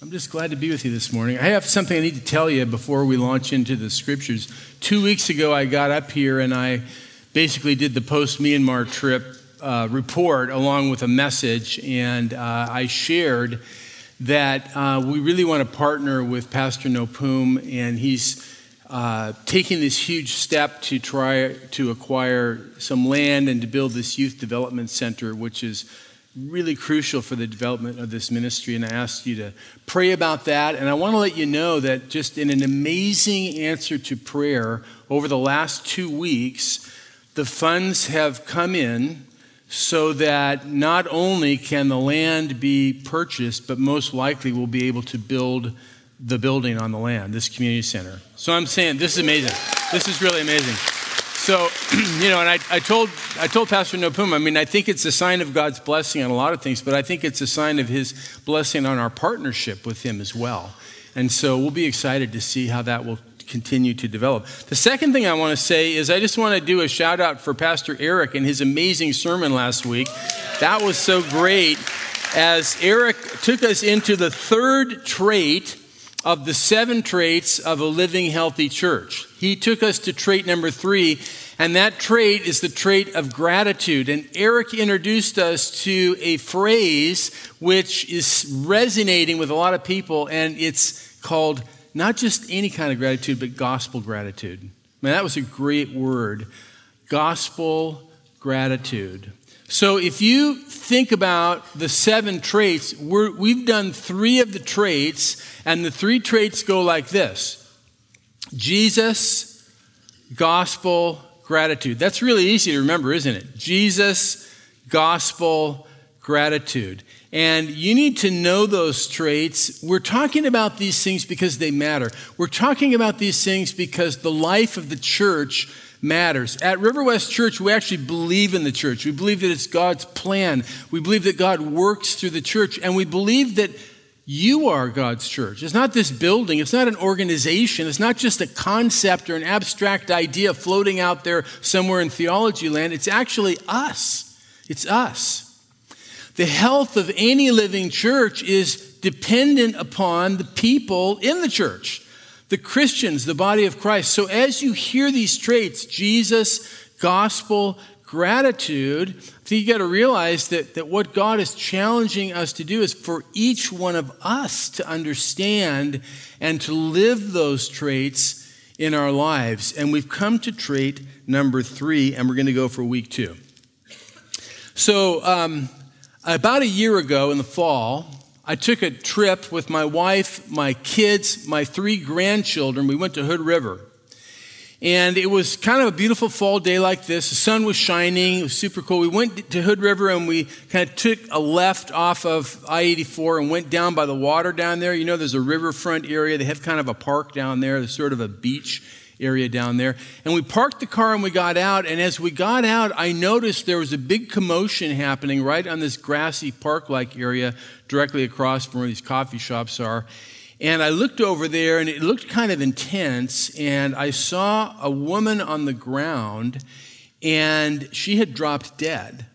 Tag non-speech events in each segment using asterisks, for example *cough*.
I'm just glad to be with you this morning. I have something I need to tell you before we launch into the scriptures. Two weeks ago, I got up here and I basically did the post Myanmar trip uh, report along with a message, and uh, I shared that uh, we really want to partner with Pastor Nopum, and he's uh, taking this huge step to try to acquire some land and to build this youth development center, which is really crucial for the development of this ministry. And I asked you to pray about that. And I want to let you know that just in an amazing answer to prayer over the last two weeks, the funds have come in so that not only can the land be purchased, but most likely we'll be able to build the building on the land, this community center. So I'm saying this is amazing. This is really amazing. So, *clears throat* you know, and I, I, told, I told Pastor Nopum, I mean, I think it's a sign of God's blessing on a lot of things, but I think it's a sign of his blessing on our partnership with him as well. And so we'll be excited to see how that will continue to develop. The second thing I want to say is I just want to do a shout out for Pastor Eric and his amazing sermon last week. That was so great as Eric took us into the third trait of the seven traits of a living, healthy church. He took us to trait number three, and that trait is the trait of gratitude. And Eric introduced us to a phrase which is resonating with a lot of people, and it's called not just any kind of gratitude, but gospel gratitude. Man, that was a great word. Gospel gratitude. So if you think about the seven traits, we have done three of the traits, and the three traits go like this Jesus, gospel, gratitude. That's really easy to remember, isn't it? Jesus, gospel, gratitude. And you need to know those traits. We're talking about these things because they matter. We're talking about these things because the life of the church matters. At River West Church, we actually believe in the church. We believe that it's God's plan. We believe that God works through the church. And we believe that you are God's church. It's not this building, it's not an organization, it's not just a concept or an abstract idea floating out there somewhere in theology land. It's actually us. It's us. The health of any living church is dependent upon the people in the church the Christians, the body of Christ. So as you hear these traits, Jesus, gospel, gratitude, I think you got to realize that, that what God is challenging us to do is for each one of us to understand and to live those traits in our lives. And we've come to trait number three, and we're going to go for week two. So, um, about a year ago in the fall, I took a trip with my wife, my kids, my three grandchildren. We went to Hood River. And it was kind of a beautiful fall day like this. The sun was shining. It was super cool. We went to Hood River and we kind of took a left off of I 84 and went down by the water down there. You know, there's a riverfront area. They have kind of a park down there. There's sort of a beach area down there. And we parked the car and we got out. And as we got out, I noticed there was a big commotion happening right on this grassy park like area directly across from where these coffee shops are. And I looked over there and it looked kind of intense. And I saw a woman on the ground and she had dropped dead.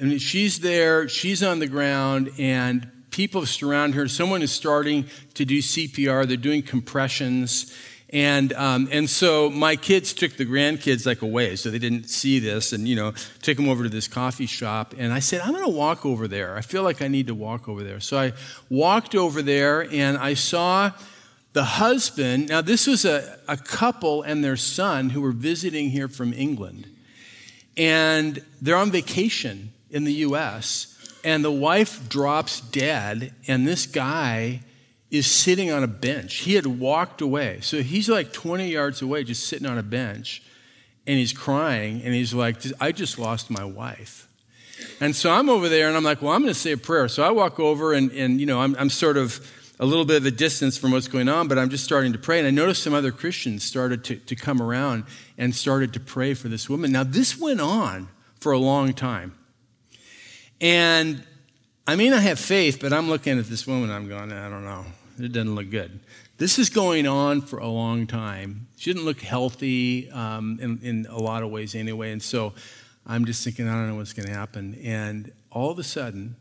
I mean, she's there, she's on the ground, and people surround her. Someone is starting to do CPR, they're doing compressions. And, um, and so my kids took the grandkids like away, so they didn't see this, and, you know, took them over to this coffee shop. And I said, I'm going to walk over there. I feel like I need to walk over there. So I walked over there, and I saw the husband. Now, this was a, a couple and their son who were visiting here from England. And they're on vacation in the U.S., and the wife drops dead, and this guy is sitting on a bench. He had walked away. So he's like 20 yards away, just sitting on a bench, and he's crying, and he's like, I just lost my wife. And so I'm over there, and I'm like, well, I'm going to say a prayer. So I walk over, and, and you know, I'm, I'm sort of a little bit of a distance from what's going on, but I'm just starting to pray. And I noticed some other Christians started to, to come around and started to pray for this woman. Now, this went on for a long time. And I mean, I have faith, but I'm looking at this woman, I'm going, I don't know. It doesn't look good. This is going on for a long time. She didn't look healthy um, in, in a lot of ways anyway. And so I'm just thinking, I don't know what's going to happen. And all of a sudden,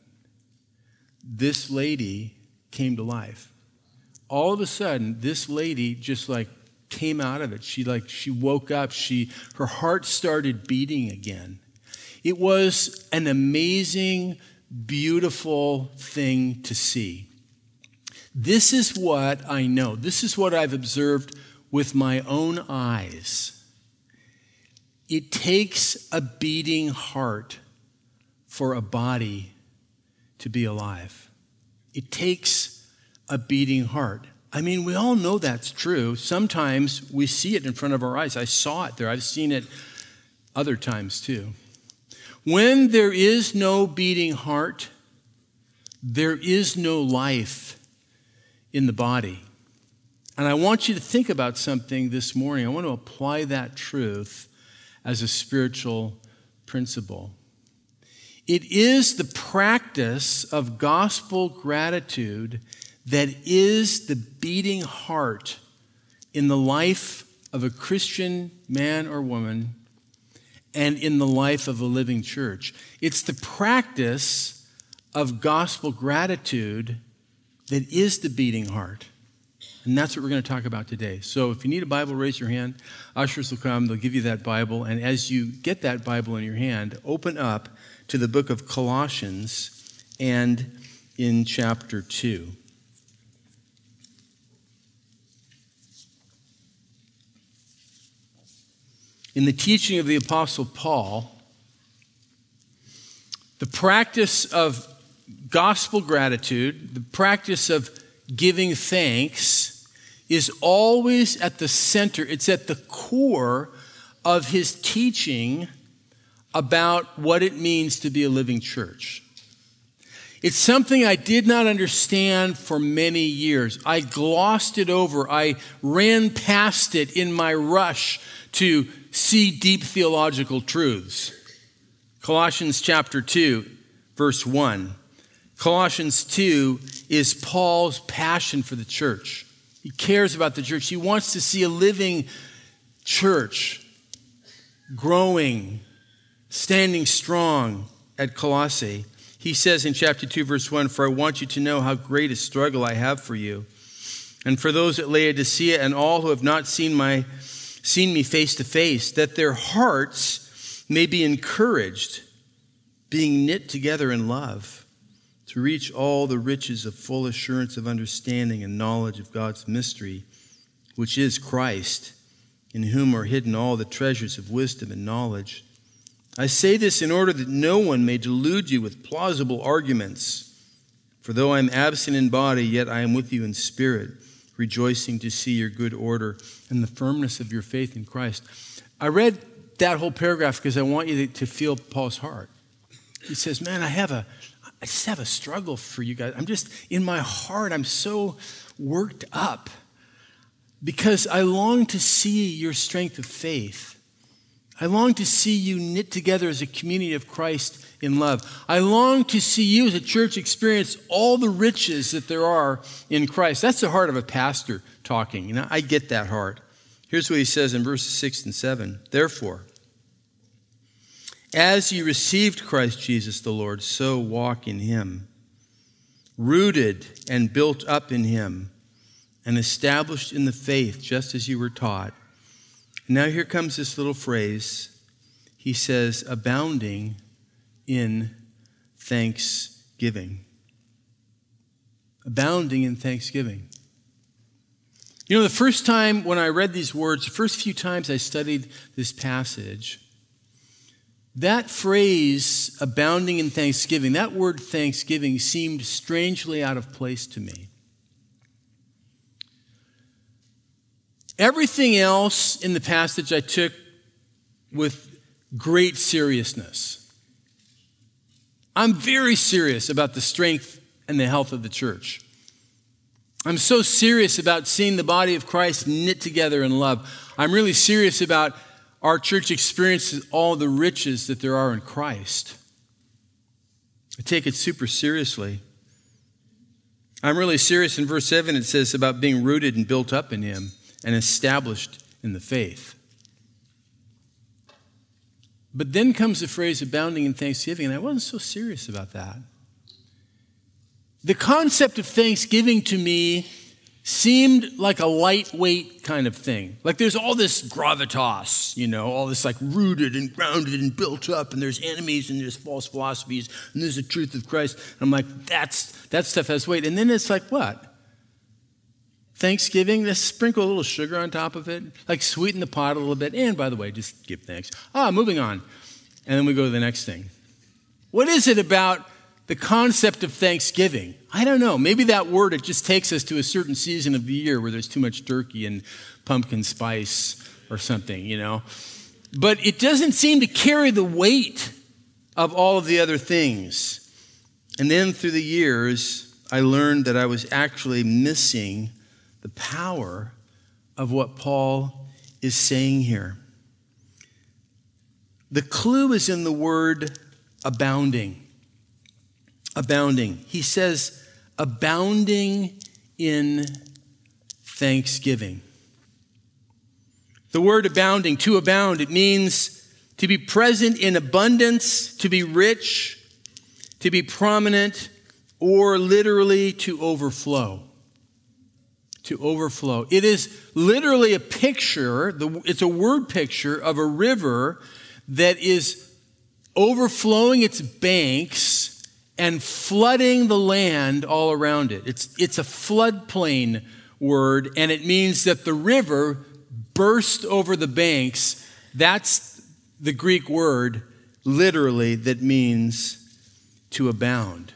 this lady came to life. all of a sudden, this lady just like came out of it. She like she woke up. She her heart started beating again. It was an amazing, beautiful thing to see. This is what I know. This is what I've observed with my own eyes. It takes a beating heart for a body to be alive. It takes a beating heart. I mean, we all know that's true. Sometimes we see it in front of our eyes. I saw it there, I've seen it other times too. When there is no beating heart, there is no life in the body. And I want you to think about something this morning. I want to apply that truth as a spiritual principle. It is the practice of gospel gratitude that is the beating heart in the life of a Christian man or woman and in the life of a living church. It's the practice of gospel gratitude that is the beating heart. And that's what we're going to talk about today. So if you need a Bible, raise your hand. Ushers will come, they'll give you that Bible. And as you get that Bible in your hand, open up to the book of Colossians and in chapter 2. in the teaching of the Apostle Paul, the practice of gospel gratitude, the practice of giving thanks, is always at the center, it's at the core of his teaching about what it means to be a living church. It's something I did not understand for many years. I glossed it over. I ran past it in my rush to see deep theological truths. Colossians chapter 2, verse 1. Colossians 2 is Paul's passion for the church. He cares about the church. He wants to see a living church growing, standing strong at Colossae. He says in chapter 2, verse 1 For I want you to know how great a struggle I have for you, and for those at Laodicea and all who have not seen my seen me face to face, that their hearts may be encouraged, being knit together in love, to reach all the riches of full assurance of understanding and knowledge of God's mystery, which is Christ, in whom are hidden all the treasures of wisdom and knowledge. I say this in order that no one may delude you with plausible arguments. For though I am absent in body, yet I am with you in spirit rejoicing to see your good order and the firmness of your faith in Christ. I read that whole paragraph because I want you to feel Paul's heart. He says, Man, I have a, I just have a struggle for you guys. I'm just, in my heart, I'm so worked up because I long to see your strength of faith. I long to see you knit together as a community of Christ in love. I long to see you as a church experience all the riches that there are in Christ. That's the heart of a pastor talking. You know, I get that heart. Here's what he says in verses 6 and 7. Therefore, as you received Christ Jesus the Lord, so walk in him, rooted and built up in him, and established in the faith, just as you were taught. now here comes this little phrase. He says, abounding in thanksgiving. Abounding in thanksgiving. You know, the first time when I read these words, the first few times I studied this passage, that phrase, abounding in thanksgiving, that word thanksgiving seemed strangely out of place to me. Everything else in the passage I took with great seriousness. I'm very serious about the strength and the health of the church. I'm so serious about seeing the body of Christ knit together in love. I'm really serious about our church experiences all the riches that there are in Christ. I take it super seriously. I'm really serious in verse 7, it says about being rooted and built up in Him and established in the faith. But then comes the phrase abounding in thanksgiving, and I wasn't so serious about that. The concept of thanksgiving to me seemed like a lightweight kind of thing. Like there's all this gravitas, you know, all this like rooted and grounded and built up, and there's enemies and there's false philosophies and there's the truth of Christ. And I'm like, that's that stuff has weight. And then it's like what? Thanksgiving, let's sprinkle a little sugar on top of it, like sweeten the pot a little bit. And by the way, just give thanks. Ah, moving on. And then we go to the next thing. What is it about the concept of Thanksgiving. I don't know. Maybe that word, it just takes us to a certain season of the year where there's too much turkey and pumpkin spice or something, you know. But it doesn't seem to carry the weight of all of the other things. And then through the years, I learned that I was actually missing the power of what Paul is saying here. The clue is in the word abounding abounding. He says, abounding in thanksgiving. The word abounding, to abound, it means to be present in abundance, to be rich, to be prominent, or literally to overflow. To overflow. It is literally a picture, it's a word picture of a river that is overflowing its banks and flooding the land all around it. It's, it's a floodplain word, and it means that the river burst over the banks. That's the Greek word, literally, that means to abound.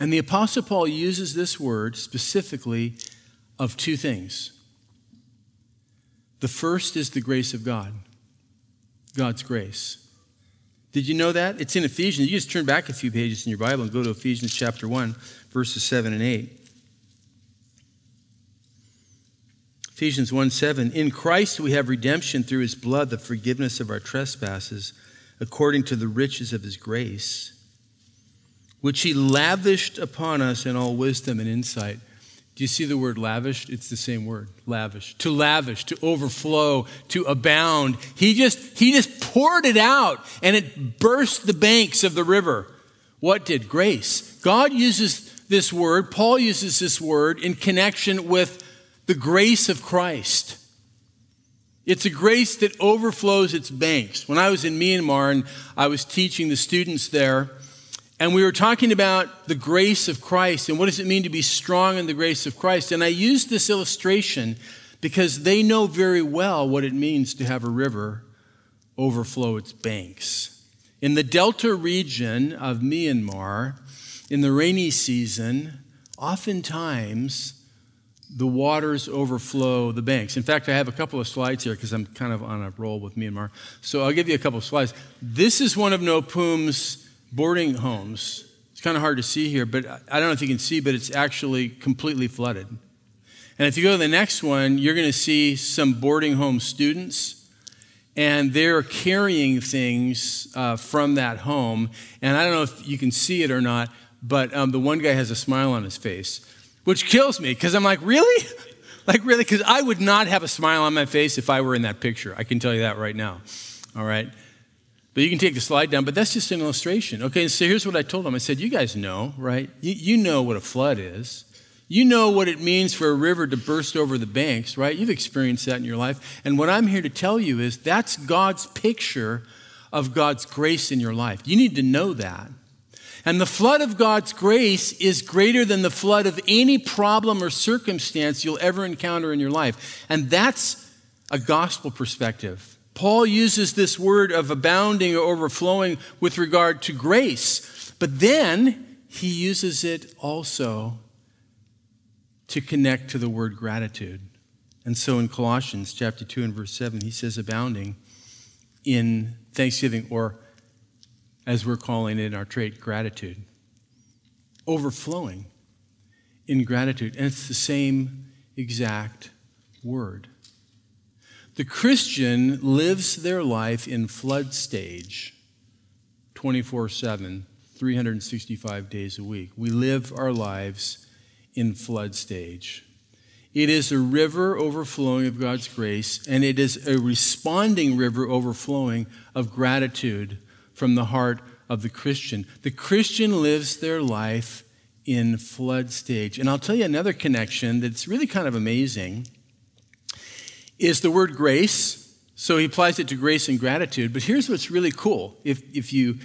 And the Apostle Paul uses this word specifically of two things. The first is the grace of God, God's grace. Did you know that? It's in Ephesians. You just turn back a few pages in your Bible and go to Ephesians chapter 1, verses 7 and 8. Ephesians 1 7. In Christ we have redemption through his blood, the forgiveness of our trespasses, according to the riches of his grace, which he lavished upon us in all wisdom and insight. Do you see the word lavished? It's the same word, lavish. To lavish, to overflow, to abound. He just he just poured it out and it burst the banks of the river. What did grace? God uses this word, Paul uses this word in connection with the grace of Christ. It's a grace that overflows its banks. When I was in Myanmar and I was teaching the students there, and we were talking about the grace of Christ and what does it mean to be strong in the grace of Christ. And I used this illustration because they know very well what it means to have a river overflow its banks. In the delta region of Myanmar, in the rainy season, oftentimes the waters overflow the banks. In fact, I have a couple of slides here because I'm kind of on a roll with Myanmar. So I'll give you a couple of slides. This is one of Nopum's boarding homes. It's kind of hard to see here, but I don't know if you can see, but it's actually completely flooded. And if you go to the next one, you're going to see some boarding home students, and they're carrying things uh, from that home. And I don't know if you can see it or not, but um, the one guy has a smile on his face, which kills me because I'm like, really? *laughs* like, really? Because I would not have a smile on my face if I were in that picture. I can tell you that right now. All right? But you can take the slide down, but that's just an illustration. Okay, so here's what I told them. I said, You guys know, right? You, you know what a flood is. You know what it means for a river to burst over the banks, right? You've experienced that in your life. And what I'm here to tell you is that's God's picture of God's grace in your life. You need to know that. And the flood of God's grace is greater than the flood of any problem or circumstance you'll ever encounter in your life. And that's a gospel perspective. Paul uses this word of abounding or overflowing with regard to grace, but then he uses it also to connect to the word gratitude. And so in Colossians chapter 2 and verse 7, he says abounding in thanksgiving, or as we're calling it in our trait, gratitude. Overflowing in gratitude. And it's the same exact word. The Christian lives their life in flood stage 24 7, 365 days a week. We live our lives in flood stage. It is a river overflowing of God's grace, and it is a responding river overflowing of gratitude from the heart of the Christian. The Christian lives their life in flood stage. And I'll tell you another connection that's really kind of amazing is the word grace. So he applies it to grace and gratitude. But here's what's really cool. If, if you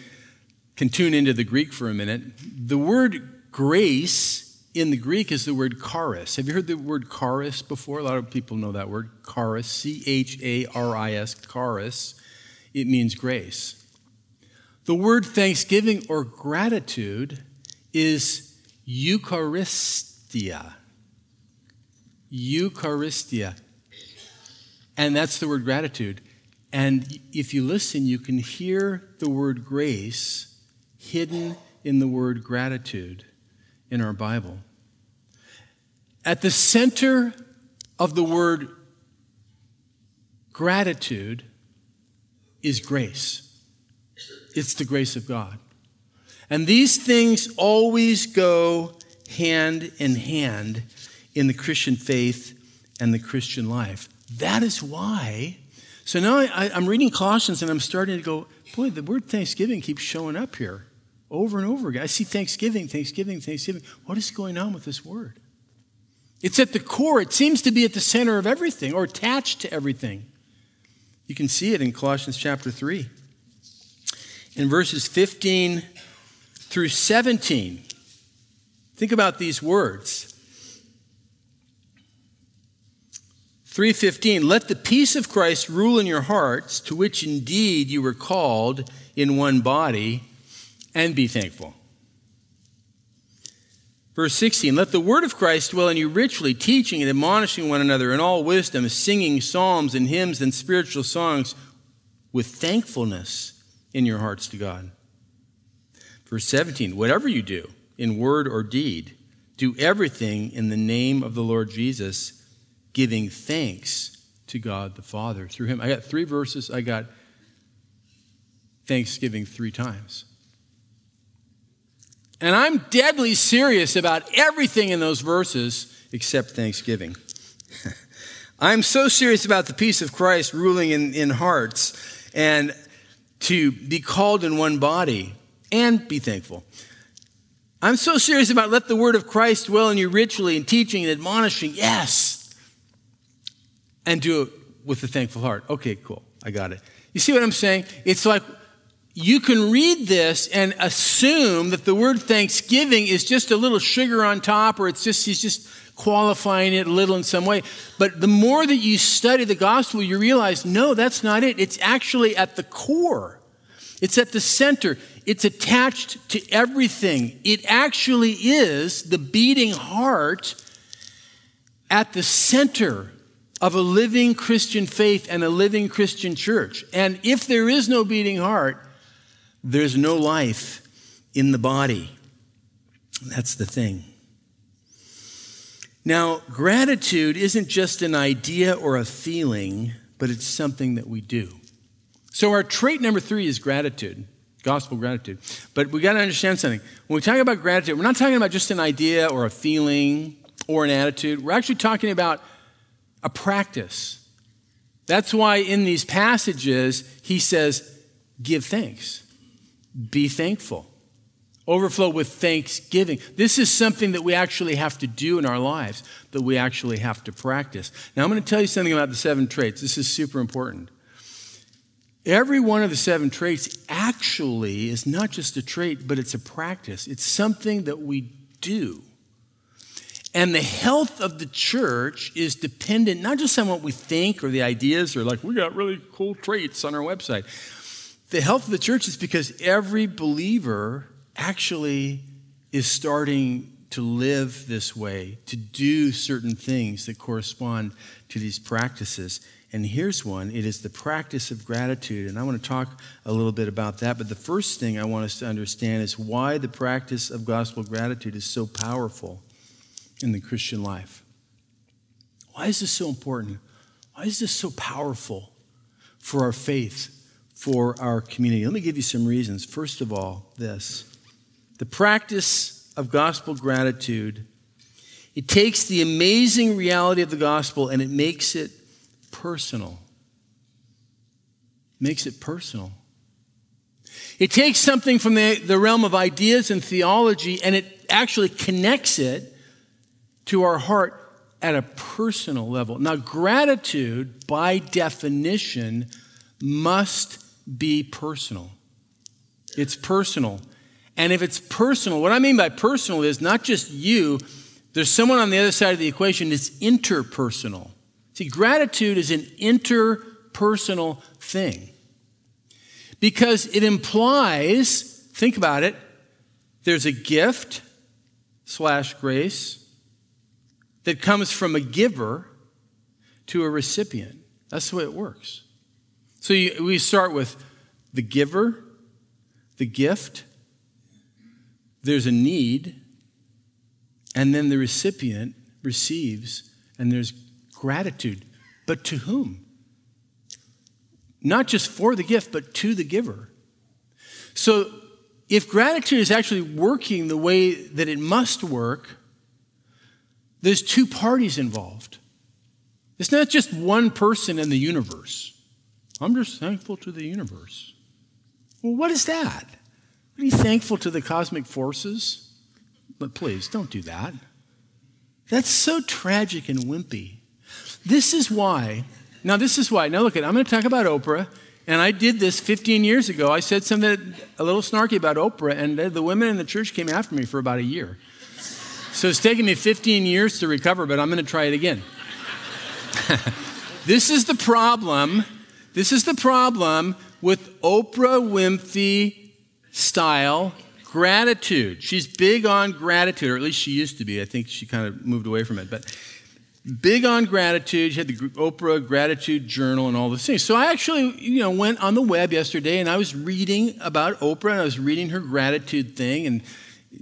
can tune into the Greek for a minute, the word grace in the Greek is the word charis. Have you heard the word charis before? A lot of people know that word. Charis, C H A R I S, charis. It means grace. The word thanksgiving or gratitude is Eucharistia. Eucharistia. And that's the word gratitude. And if you listen, you can hear the word grace hidden in the word gratitude in our Bible. At the center of the word gratitude is grace. It's the grace of God. And these things always go hand in hand in the Christian faith and the Christian life. That is why. So now I, am reading Colossians and I'm starting to go, boy, the word Thanksgiving keeps showing up here over and over again. I see Thanksgiving, Thanksgiving, Thanksgiving. What is going on with this word? It's at the core, it seems to be at the center of everything or attached to everything. You can see it in Colossians chapter 3. In verses 15 through 17. Think about these words. 315 Let the peace of Christ rule in your hearts, to which indeed you were called in one body, and be thankful. Verse 16 Let the word of Christ dwell in you richly, teaching and admonishing one another in all wisdom, singing psalms and hymns and spiritual songs with thankfulness in your hearts to God. Verse 17 Whatever you do, in word or deed, do everything in the name of the Lord Jesus, giving thanks to God the Father through him. I got three verses. I got thanksgiving three times. And I'm deadly serious about everything in those verses except thanksgiving. *laughs* I'm so serious about the peace of Christ ruling in, in hearts and to be called in one body and be thankful. I'm so serious about let the word of Christ dwell in you richly and teaching and admonishing. Yes. And do it with a thankful heart. Okay, cool. I got it. You see what I'm saying? It's like you can read this and assume that the word thanksgiving is just a little sugar on top or it's just he's just qualifying it a little in some way. But the more that you study the gospel, you realize no, that's not it. It's actually at the core. It's at the center. It's attached to everything. It actually is the beating heart at the center of a living Christian faith and a living Christian church. And if there is no beating heart, there's no life in the body. That's the thing. Now, gratitude isn't just an idea or a feeling, but it's something that we do. So, our trait number three is gratitude, gospel gratitude. But we got to understand something. When we talk about gratitude, we're not talking about just an idea or a feeling or an attitude. We're actually talking about a practice. That's why in these passages, he says, give thanks, be thankful, overflow with thanksgiving. This is something that we actually have to do in our lives, that we actually have to practice. Now, I'm going to tell you something about the seven traits. This is super important. Every one of the seven traits actually is not just a trait, but it's a practice. It's something that we do. And the health of the church is dependent not just on what we think or the ideas or like, we got really cool traits on our website. The health of the church is because every believer actually is starting to live this way, to do certain things that correspond to these practices. And here's one it is the practice of gratitude. And I want to talk a little bit about that. But the first thing I want us to understand is why the practice of gospel gratitude is so powerful in the Christian life. Why is this so important? Why is this so powerful for our faith, for our community? Let me give you some reasons. First of all, this the practice of gospel gratitude. It takes the amazing reality of the gospel and it makes it personal. Makes it personal. It takes something from the, the realm of ideas and theology and it actually connects it to our heart at a personal level. Now, gratitude, by definition, must be personal. It's personal. And if it's personal, what I mean by personal is not just you, there's someone on the other side of the equation it's interpersonal. See, gratitude is an interpersonal thing because it implies, think about it, there's a gift slash grace that comes from a giver to a recipient. That's the way it works. So you, we start with the giver, the gift, there's a need, and then the recipient receives, and there's gratitude. But to whom? Not just for the gift, but to the giver. So if gratitude is actually working the way that it must work, there's two parties involved. It's not just one person in the universe. I'm just thankful to the universe. Well, what is that? Are you thankful to the cosmic forces? But please, don't do that. That's so tragic and wimpy. This is why, now, this is why. Now, look, at, I'm going to talk about Oprah, and I did this 15 years ago. I said something a little snarky about Oprah, and the women in the church came after me for about a year. So it's taken me 15 years to recover, but I'm going to try it again. this is the problem. This is the problem with Oprah Winfrey style gratitude. She's big on gratitude, or at least she used to be. I think she kind of moved away from it. But big on gratitude. She had the Oprah Gratitude Journal and all those things. So I actually, you know, went on the web yesterday and I was reading about Oprah and I was reading her gratitude thing and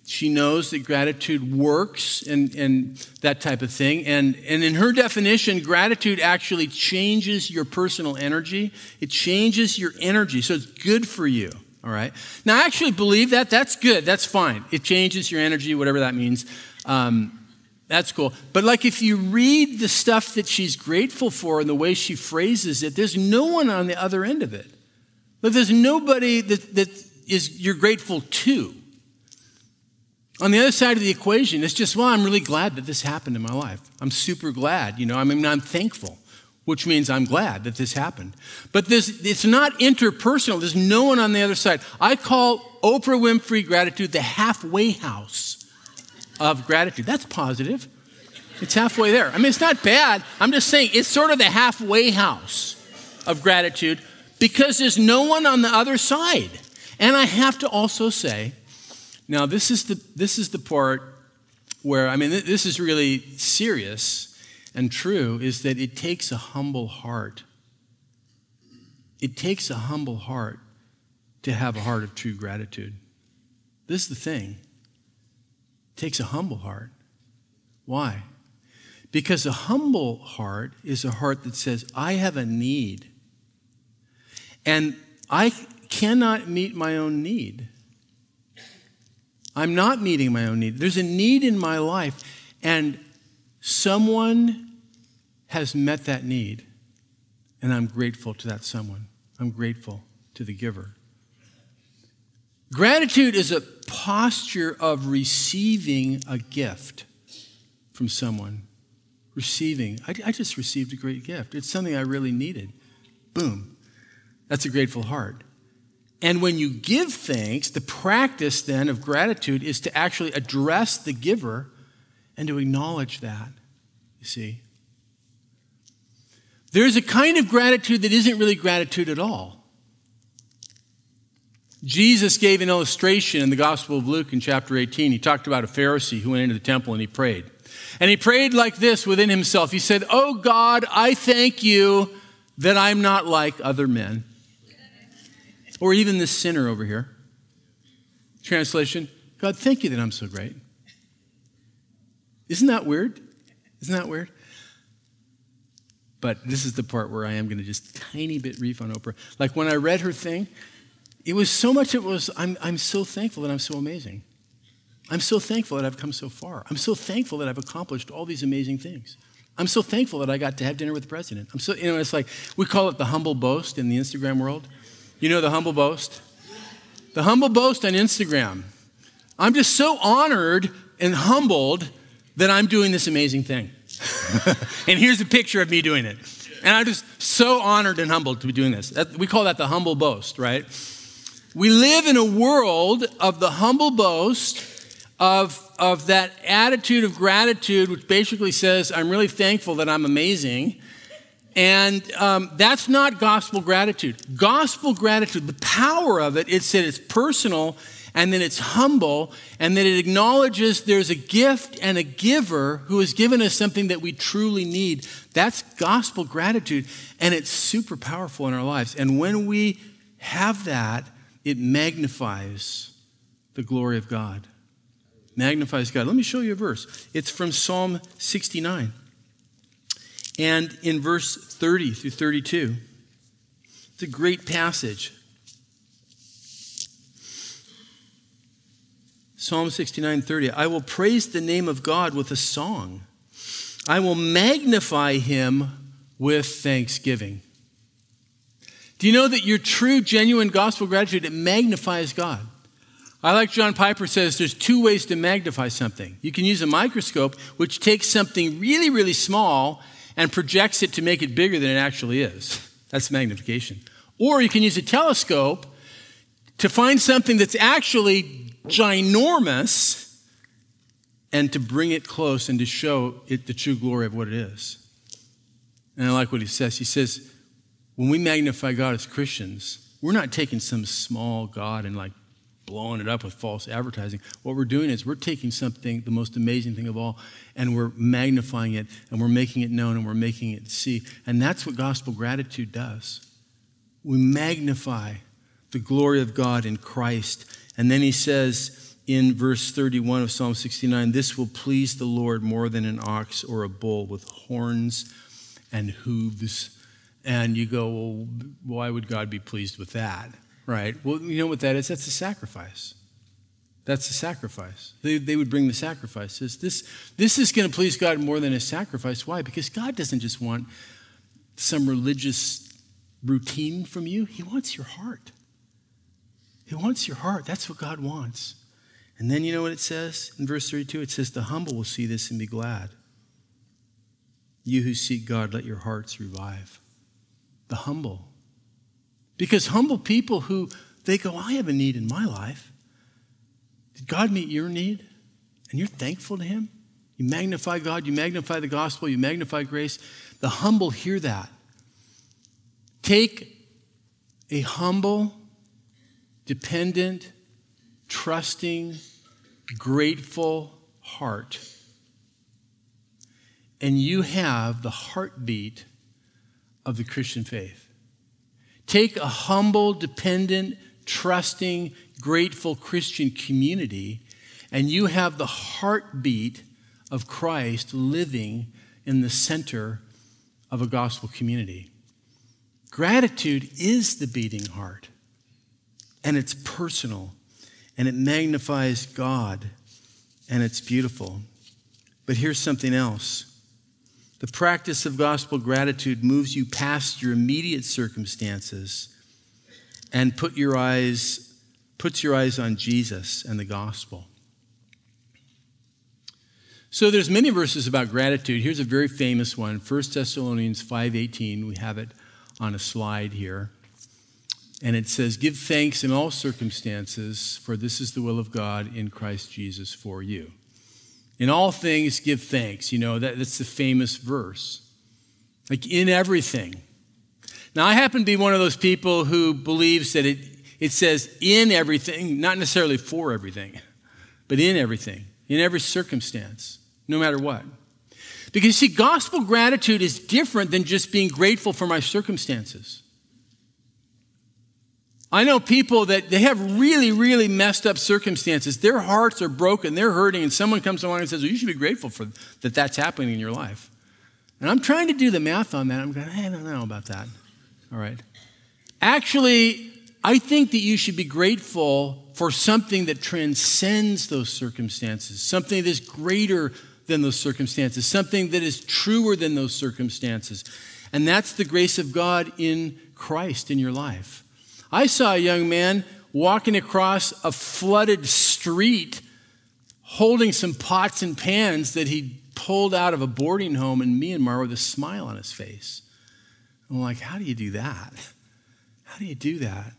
she knows that gratitude works and, and that type of thing. And, and in her definition, gratitude actually changes your personal energy. It changes your energy. So it's good for you. All right. Now, I actually believe that. That's good. That's fine. It changes your energy, whatever that means. Um, that's cool. But like if you read the stuff that she's grateful for and the way she phrases it, there's no one on the other end of it. But there's nobody that, that is you're grateful to. On the other side of the equation, it's just, well, I'm really glad that this happened in my life. I'm super glad. You know, I mean, I'm thankful which means I'm glad that this happened. But this, it's not interpersonal. There's no one on the other side. I call Oprah Winfrey gratitude the halfway house of gratitude. That's positive. It's halfway there. I mean, it's not bad. I'm just saying it's sort of the halfway house of gratitude because there's no one on the other side. And I have to also say, now this is the, this is the part where, I mean, this is really serious and true is that it takes a humble heart. It takes a humble heart to have a heart of true gratitude. This is the thing. It takes a humble heart. Why? Because a humble heart is a heart that says, I have a need. And I cannot meet my own need. I'm not meeting my own need. There's a need in my life. And Someone has met that need, and I'm grateful to that someone. I'm grateful to the giver. Gratitude is a posture of receiving a gift from someone. Receiving. I, I, just received a great gift. It's something I really needed. Boom. That's a grateful heart. And when you give thanks, the practice then of gratitude is to actually address the giver and to acknowledge that, you see. There's a kind of gratitude that isn't really gratitude at all. Jesus gave an illustration in the Gospel of Luke in chapter 18. He talked about a Pharisee who went into the temple and he prayed. And he prayed like this within himself. He said, Oh God, I thank you that I'm not like other men. Or even this sinner over here. Translation God, thank you that I'm so great. Isn't that weird? Isn't that weird? But this is the part where I am going to just tiny bit reef on Oprah. Like when I read her thing, it was so much, it was, I'm, I'm so thankful that I'm so amazing. I'm so thankful that I've come so far. I'm so thankful that I've accomplished all these amazing things. I'm so thankful that I got to have dinner with the president. I'm so, you know, it's like, we call it the humble boast in the Instagram world. You know the humble boast? The humble boast on Instagram. I'm just so honored and humbled that I'm doing this amazing thing. *laughs* and here's a picture of me doing it. And I'm just so honored and humbled to be doing this. We call that the humble boast, right? We live in a world of the humble boast, of, of that attitude of gratitude, which basically says, I'm really thankful that I'm amazing. And um, that's not gospel gratitude. Gospel gratitude, the power of it, it's that it's personal and then it's humble and then it acknowledges there's a gift and a giver who has given us something that we truly need. That's gospel gratitude and it's super powerful in our lives. And when we have that, it magnifies the glory of God. Magnifies God. Let me show you a verse. It's from Psalm 69. And in verse 30 through 32, it's a great passage. Psalm 69 30. I will praise the name of God with a song. I will magnify him with thanksgiving. Do you know that your true, genuine gospel gratitude, it magnifies God? I like John Piper says there's two ways to magnify something. You can use a microscope, which takes something really, really small and projects it to make it bigger than it actually is. That's magnification. Or you can use a telescope to find something that's actually ginormous and to bring it close and to show it the true glory of what it is. And I like what he says. He says, when we magnify God as Christians, we're not taking some small God and like blowing it up with false advertising. What we're doing is we're taking something, the most amazing thing of all, and we're magnifying it and we're making it known and we're making it see. And that's what gospel gratitude does. We magnify the glory of God in Christ. And then he says in verse 31 of Psalm 69 this will please the Lord more than an ox or a bull with horns and hooves. And you go, well, why would God be pleased with that? Right? Well, you know what that is? That's a sacrifice. That's a sacrifice. They, they would bring the sacrifices. This, this is going to please God more than a sacrifice. Why? Because God doesn't just want some religious routine from you, He wants your heart. He wants your heart. That's what God wants. And then you know what it says in verse 32? It says, The humble will see this and be glad. You who seek God, let your hearts revive. The humble. Because humble people who they go, I have a need in my life. Did God meet your need? And you're thankful to Him? You magnify God, you magnify the gospel, you magnify grace. The humble hear that. Take a humble, dependent, trusting, grateful heart, and you have the heartbeat of the Christian faith. Take a humble, dependent, trusting, grateful Christian community, and you have the heartbeat of Christ living in the center of a gospel community. Gratitude is the beating heart, and it's personal, and it magnifies God, and it's beautiful. But here's something else the practice of gospel gratitude moves you past your immediate circumstances and put your eyes, puts your eyes on Jesus and the gospel. So there's many verses about gratitude. Here's a very famous one, 1 Thessalonians 5:18. We have it on a slide here. And it says, "Give thanks in all circumstances, for this is the will of God in Christ Jesus for you." In all things, give thanks. You know, that, that's the famous verse. Like in everything. Now, I happen to be one of those people who believes that it, it says in everything, not necessarily for everything, but in everything, in every circumstance, no matter what. Because, see, gospel gratitude is different than just being grateful for my circumstances. I know people that they have really, really messed up circumstances. Their hearts are broken, they're hurting, and someone comes along and says, Well, you should be grateful for that that's happening in your life. And I'm trying to do the math on that. I'm going, I don't know about that. All right. Actually, I think that you should be grateful for something that transcends those circumstances, something that is greater than those circumstances, something that is truer than those circumstances. And that's the grace of God in Christ in your life. I saw a young man walking across a flooded street holding some pots and pans that he pulled out of a boarding home in Myanmar with a smile on his face. I'm like, how do you do that? How do you do that?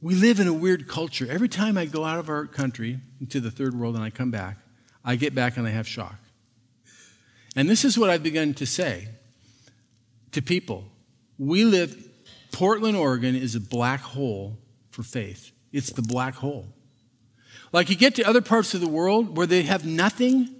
We live in a weird culture. Every time I go out of our country into the third world and I come back, I get back and I have shock. And this is what I've begun to say to people. We live, Portland, Oregon is a black hole for faith. It's the black hole. Like you get to other parts of the world where they have nothing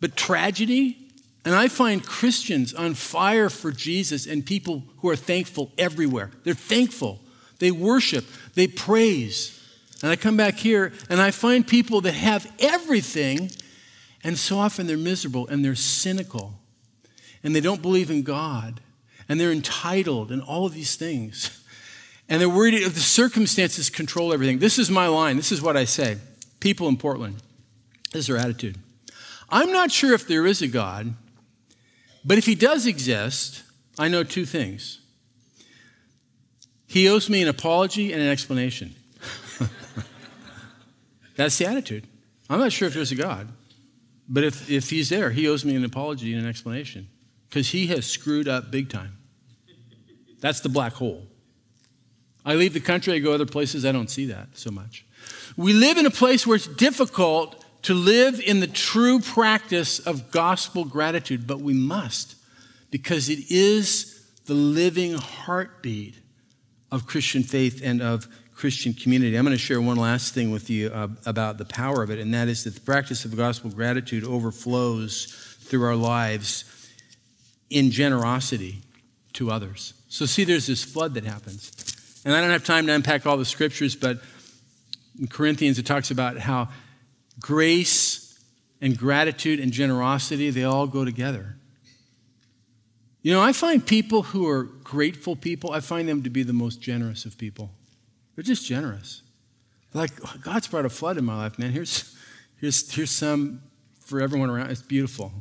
but tragedy, and I find Christians on fire for Jesus and people who are thankful everywhere. They're thankful. They worship. They praise. And I come back here and I find people that have everything, and so often they're miserable and they're cynical and they don't believe in God and they're entitled and all of these things. And they're worried if the circumstances control everything. This is my line. This is what I say. People in Portland, this is their attitude. I'm not sure if there is a God, but if he does exist, I know two things. He owes me an apology and an explanation. *laughs* That's the attitude. I'm not sure if there's a God, but if, if he's there, he owes me an apology and an explanation because he has screwed up big time. That's the black hole. I leave the country, I go other places, I don't see that so much. We live in a place where it's difficult to live in the true practice of gospel gratitude, but we must because it is the living heartbeat of Christian faith and of Christian community. I'm going to share one last thing with you uh, about the power of it, and that is that the practice of gospel gratitude overflows through our lives in generosity to others. So, see, there's this flood that happens. And I don't have time to unpack all the scriptures, but in Corinthians it talks about how grace and gratitude and generosity, they all go together. You know, I find people who are grateful people, I find them to be the most generous of people. They're just generous. Like, God's brought a flood in my life, man. Here's, here's, here's some for everyone around. It's beautiful.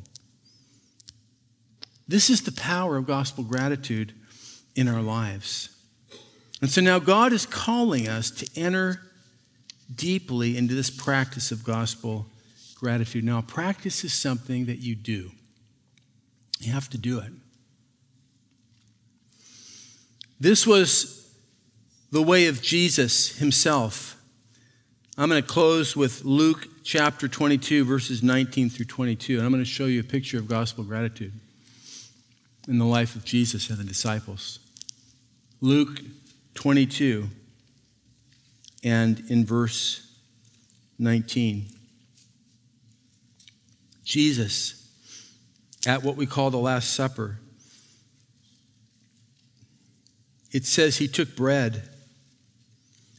This is the power of gospel gratitude in our lives. And so now God is calling us to enter deeply into this practice of gospel gratitude. Now, practice is something that you do, you have to do it. This was the way of Jesus himself. I'm going to close with Luke chapter 22, verses 19 through 22, and I'm going to show you a picture of gospel gratitude in the life of Jesus and the disciples. Luke 22 and in verse 19. Jesus, at what we call the Last Supper, it says he took bread,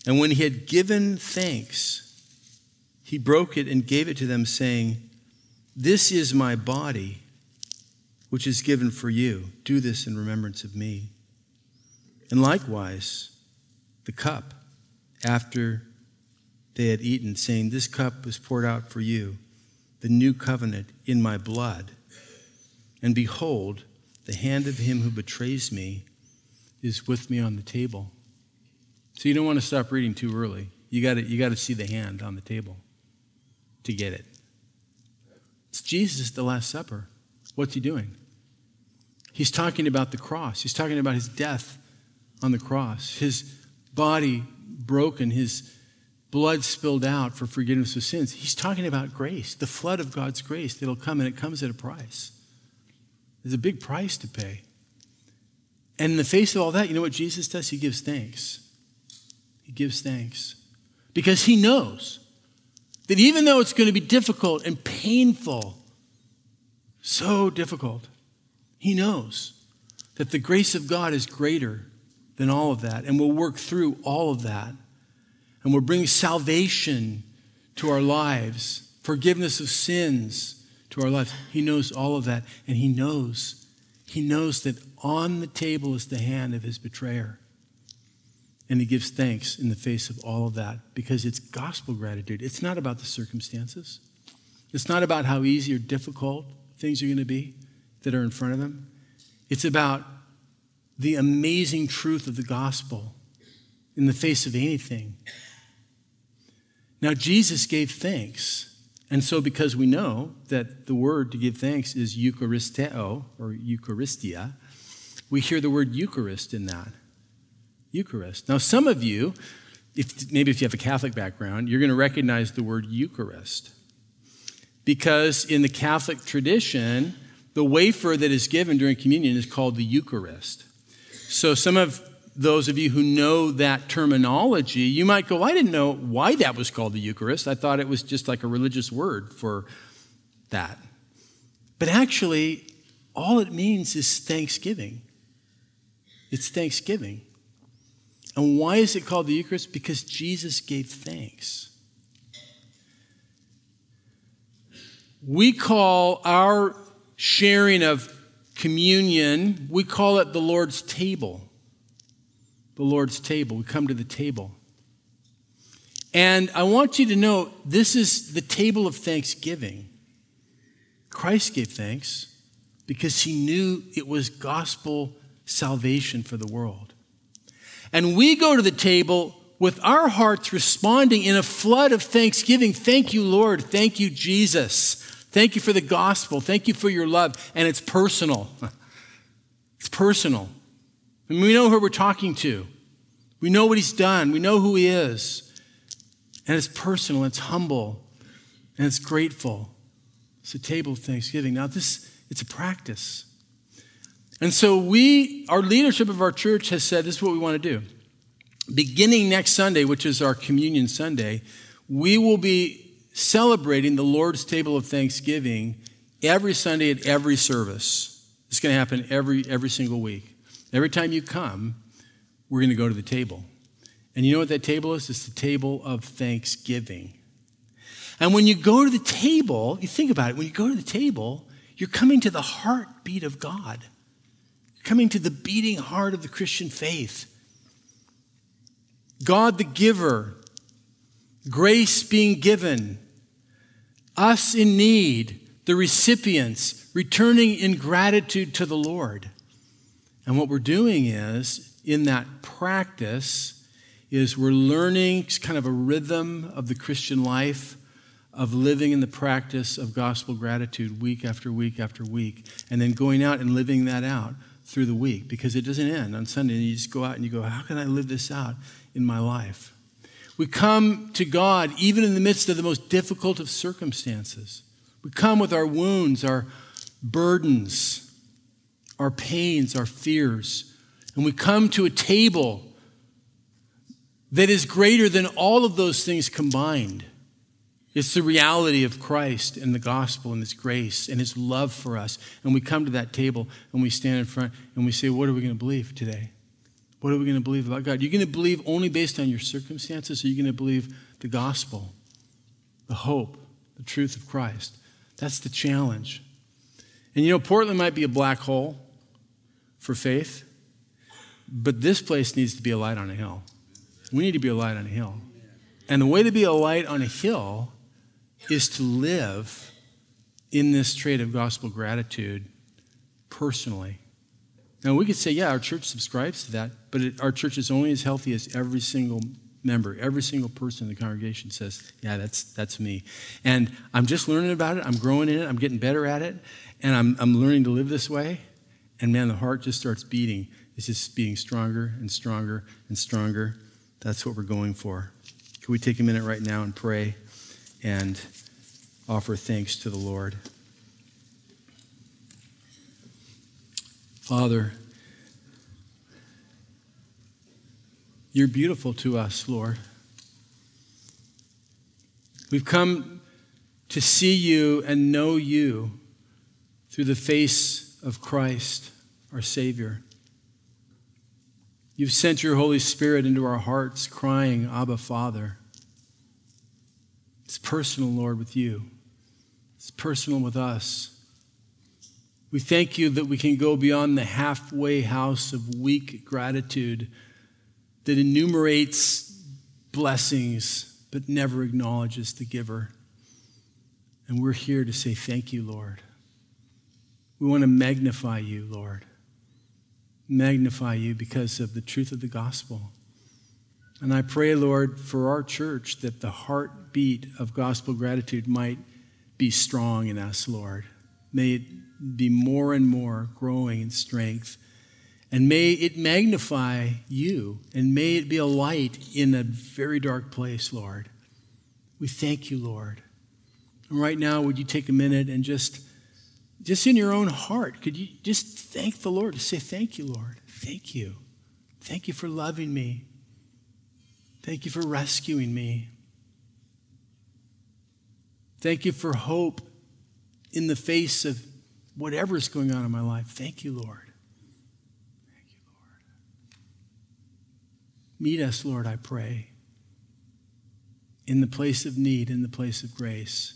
and when he had given thanks, he broke it and gave it to them, saying, This is my body, which is given for you. Do this in remembrance of me. And likewise, the cup after they had eaten, saying, This cup was poured out for you, the new covenant in my blood. And behold, the hand of him who betrays me is with me on the table. So you don't want to stop reading too early. You got you to see the hand on the table to get it. It's Jesus, the Last Supper. What's he doing? He's talking about the cross. He's talking about his death on the cross, his body broken, his blood spilled out for forgiveness of sins. He's talking about grace, the flood of God's grace that'll come, and it comes at a price. There's a big price to pay. And in the face of all that, you know what Jesus does? He gives thanks. He gives thanks. Because he knows that even though it's going to be difficult and painful, so difficult, he knows that the grace of God is greater than all of that. And we'll work through all of that. And we'll bring salvation to our lives, forgiveness of sins to our lives. He knows all of that. And He knows, He knows that on the table is the hand of His betrayer. And He gives thanks in the face of all of that because it's gospel gratitude. It's not about the circumstances, it's not about how easy or difficult things are going to be that are in front of them. It's about the amazing truth of the gospel in the face of anything. Now, Jesus gave thanks And so, because we know that the word to give thanks is Eucharisteo or Eucharistia, we hear the word Eucharist in that. Eucharist. Now, some of you, if, maybe if you have a Catholic background, you're going to recognize the word Eucharist. Because in the Catholic tradition, the wafer that is given during communion is called the Eucharist. So, some of those of you who know that terminology, you might go, I didn't know why that was called the Eucharist. I thought it was just like a religious word for that. But actually, all it means is thanksgiving. It's thanksgiving. And why is it called the Eucharist? Because Jesus gave thanks. We call our sharing of communion, we call it the Lord's table. The Lord's table. We come to the table. And I want you to know this is the table of thanksgiving. Christ gave thanks because he knew it was gospel salvation for the world. And we go to the table with our hearts responding in a flood of thanksgiving. Thank you, Lord. Thank you, Jesus. Thank you for the gospel. Thank you for your love. And it's personal. *laughs* It's personal. We know who we're talking to. We know what he's done. We know who he is. And it's personal, it's humble, and it's grateful. It's a table of thanksgiving. Now, this, it's a practice. And so we, our leadership of our church has said this is what we want to do. Beginning next Sunday, which is our communion Sunday, we will be celebrating the Lord's table of thanksgiving every Sunday at every service. It's going to happen every, every single week. Every time you come, we're going to go to the table. And you know what that table is? It's the table of thanksgiving. And when you go to the table, you think about it, when you go to the table, you're coming to the heartbeat of God coming to the beating heart of the Christian faith. God the giver, grace being given, us in need, the recipients, returning in gratitude to the Lord. And what we're doing is, in that practice, is we're learning kind of a rhythm of the Christian life of living in the practice of gospel gratitude week after week after week, and then going out and living that out through the week because it doesn't end on Sunday. And you just go out and you go, How can I live this out in my life? We come to God even in the midst of the most difficult of circumstances. We come with our wounds, our burdens, our pains, our fears. And we come to a table that is greater than all of those things combined. It's the reality of Christ and the gospel and His grace and His love for us. And we come to that table and we stand in front and we say, What are we going to believe today? What are we going to believe about God? You're going to believe only based on your circumstances, or are you going to believe the gospel, the hope, the truth of Christ? That's the challenge. And you know, Portland might be a black hole for faith, but this place needs to be a light on a hill. We need to be a light on a hill. And the way to be a light on a hill is to live in this trait of gospel gratitude personally. Now, we could say, yeah, our church subscribes to that, but it, our church is only as healthy as every single member, every single person in the congregation says, yeah, that's, that's me. And I'm just learning about it. I'm growing in it. I'm getting better at it. And I'm, I'm learning to live this way. And man, the heart just starts beating. It's just beating stronger and stronger and stronger. That's what we're going for. Can we take a minute right now and pray? and offer thanks to the Lord. Father, you're beautiful to us, Lord. We've come to see you and know you through the face of Christ, our Savior. You've sent your Holy Spirit into our hearts, crying, Abba, Father. It's personal, Lord, with you. It's personal with us. We thank you that we can go beyond the halfway house of weak gratitude that enumerates blessings but never acknowledges the giver. And we're here to say thank you, Lord. We want to magnify you, Lord. Magnify you because of the truth of the gospel. And I pray, Lord, for our church that the heartbeat of gospel gratitude might be strong in us, Lord. May it be more and more growing in strength. And may it magnify you, and may it be a light in a very dark place, Lord. We thank you, Lord. And right now, would you take a minute and just, just in your own heart, could you just thank the Lord? Just say, Thank you, Lord. Thank you. Thank you for loving me. Thank you for rescuing me. Thank you for hope in the face of whatever is going on in my life. Thank you, Lord. Thank you, Lord. Meet us, Lord, I pray, in the place of need, in the place of grace,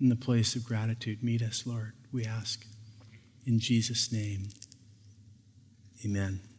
in the place of gratitude. Meet us, Lord, we ask. In Jesus' name, amen.